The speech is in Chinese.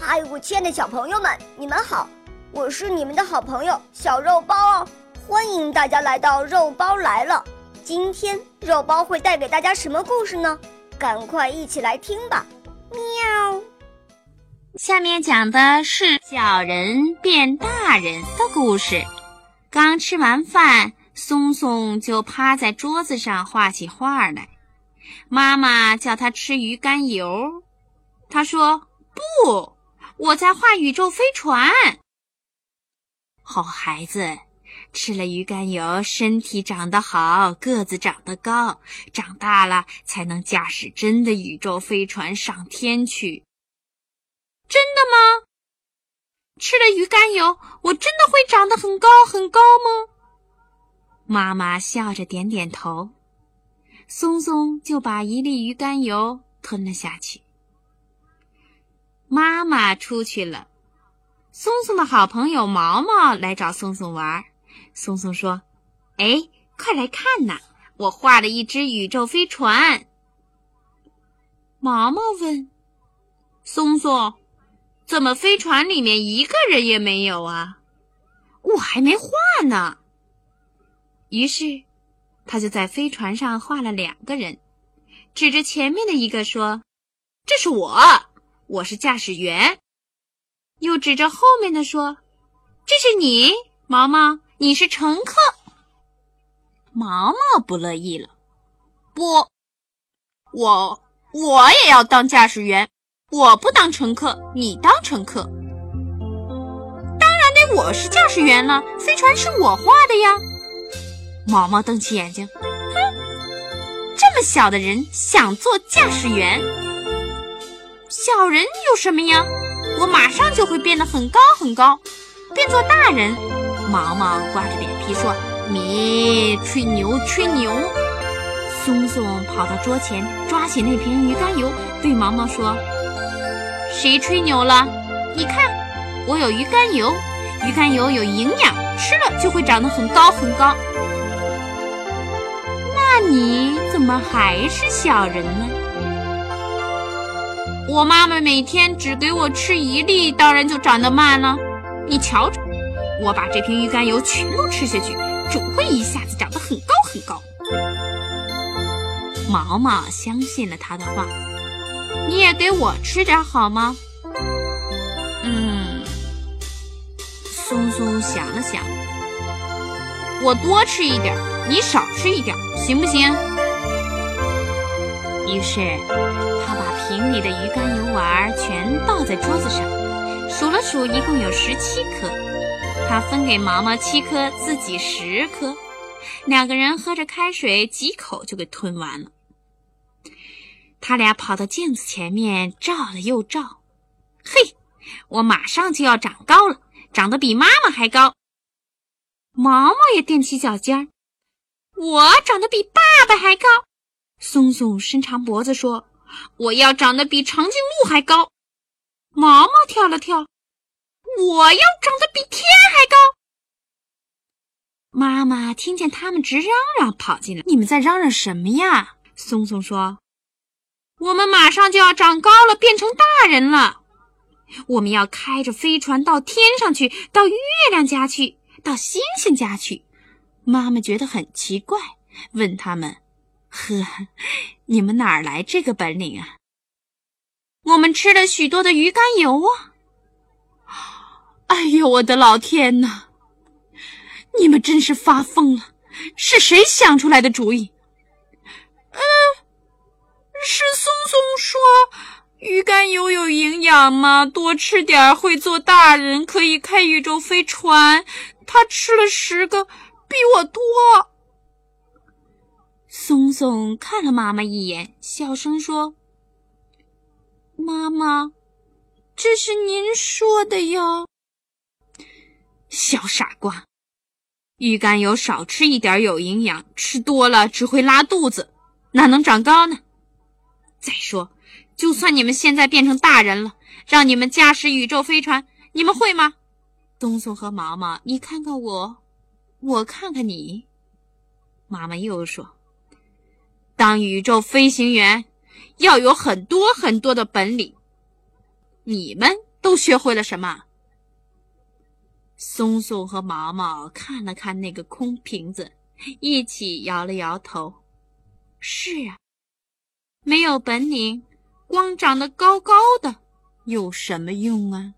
嗨，我亲爱的小朋友们，你们好！我是你们的好朋友小肉包哦，欢迎大家来到肉包来了。今天肉包会带给大家什么故事呢？赶快一起来听吧！喵。下面讲的是小人变大人的故事。刚吃完饭，松松就趴在桌子上画起画来。妈妈叫他吃鱼肝油，他说不。我在画宇宙飞船。好孩子，吃了鱼肝油，身体长得好，个子长得高，长大了才能驾驶真的宇宙飞船上天去。真的吗？吃了鱼肝油，我真的会长得很高很高吗？妈妈笑着点点头，松松就把一粒鱼肝油吞了下去。妈妈出去了，松松的好朋友毛毛来找松松玩。松松说：“哎，快来看呐，我画了一只宇宙飞船。”毛毛问：“松松，怎么飞船里面一个人也没有啊？我还没画呢。”于是，他就在飞船上画了两个人，指着前面的一个说：“这是我。”我是驾驶员，又指着后面的说：“这是你，毛毛，你是乘客。”毛毛不乐意了：“不，我我也要当驾驶员，我不当乘客，你当乘客。当然得我是驾驶员了，飞船是我画的呀。”毛毛瞪起眼睛：“哼，这么小的人想做驾驶员？”小人有什么呀？我马上就会变得很高很高，变作大人。毛毛挂着脸皮说：“咪，吹牛吹牛！”松松跑到桌前，抓起那瓶鱼肝油，对毛毛说：“谁吹牛了？你看，我有鱼肝油，鱼肝油有营养，吃了就会长得很高很高。那你怎么还是小人呢？”我妈妈每天只给我吃一粒，当然就长得慢了。你瞧着，我把这瓶鱼肝油全都吃下去，准会一下子长得很高很高。毛毛相信了他的话，你也给我吃点好吗？嗯，松松想了想，我多吃一点，你少吃一点，行不行？于是，瓶里的鱼肝油丸全倒在桌子上，数了数，一共有十七颗。他分给毛毛七颗，自己十颗。两个人喝着开水，几口就给吞完了。他俩跑到镜子前面照了又照，嘿，我马上就要长高了，长得比妈妈还高。毛毛也踮起脚尖儿，我长得比爸爸还高。松松伸长脖子说：“我要长得比长颈鹿还高。”毛毛跳了跳：“我要长得比天还高。”妈妈听见他们直嚷嚷，跑进来：“你们在嚷嚷什么呀？”松松说：“我们马上就要长高了，变成大人了。我们要开着飞船到天上去，到月亮家去，到星星家去。”妈妈觉得很奇怪，问他们。呵，你们哪儿来这个本领啊？我们吃了许多的鱼肝油啊！哎呦，我的老天哪！你们真是发疯了！是谁想出来的主意？嗯，是松松说鱼肝油有营养吗？多吃点会做大人，可以开宇宙飞船。他吃了十个，比我多。总看了妈妈一眼，小声说：“妈妈，这是您说的哟。”小傻瓜，鱼肝油少吃一点有营养，吃多了只会拉肚子，哪能长高呢？再说，就算你们现在变成大人了，让你们驾驶宇宙飞船，你们会吗？东松和毛毛，你看看我，我看看你。妈妈又说。当宇宙飞行员要有很多很多的本领，你们都。学会了什么？松松和毛毛看了看那个空瓶子，一起摇了摇头。是啊，没有本领，光长得高高的有什么用啊？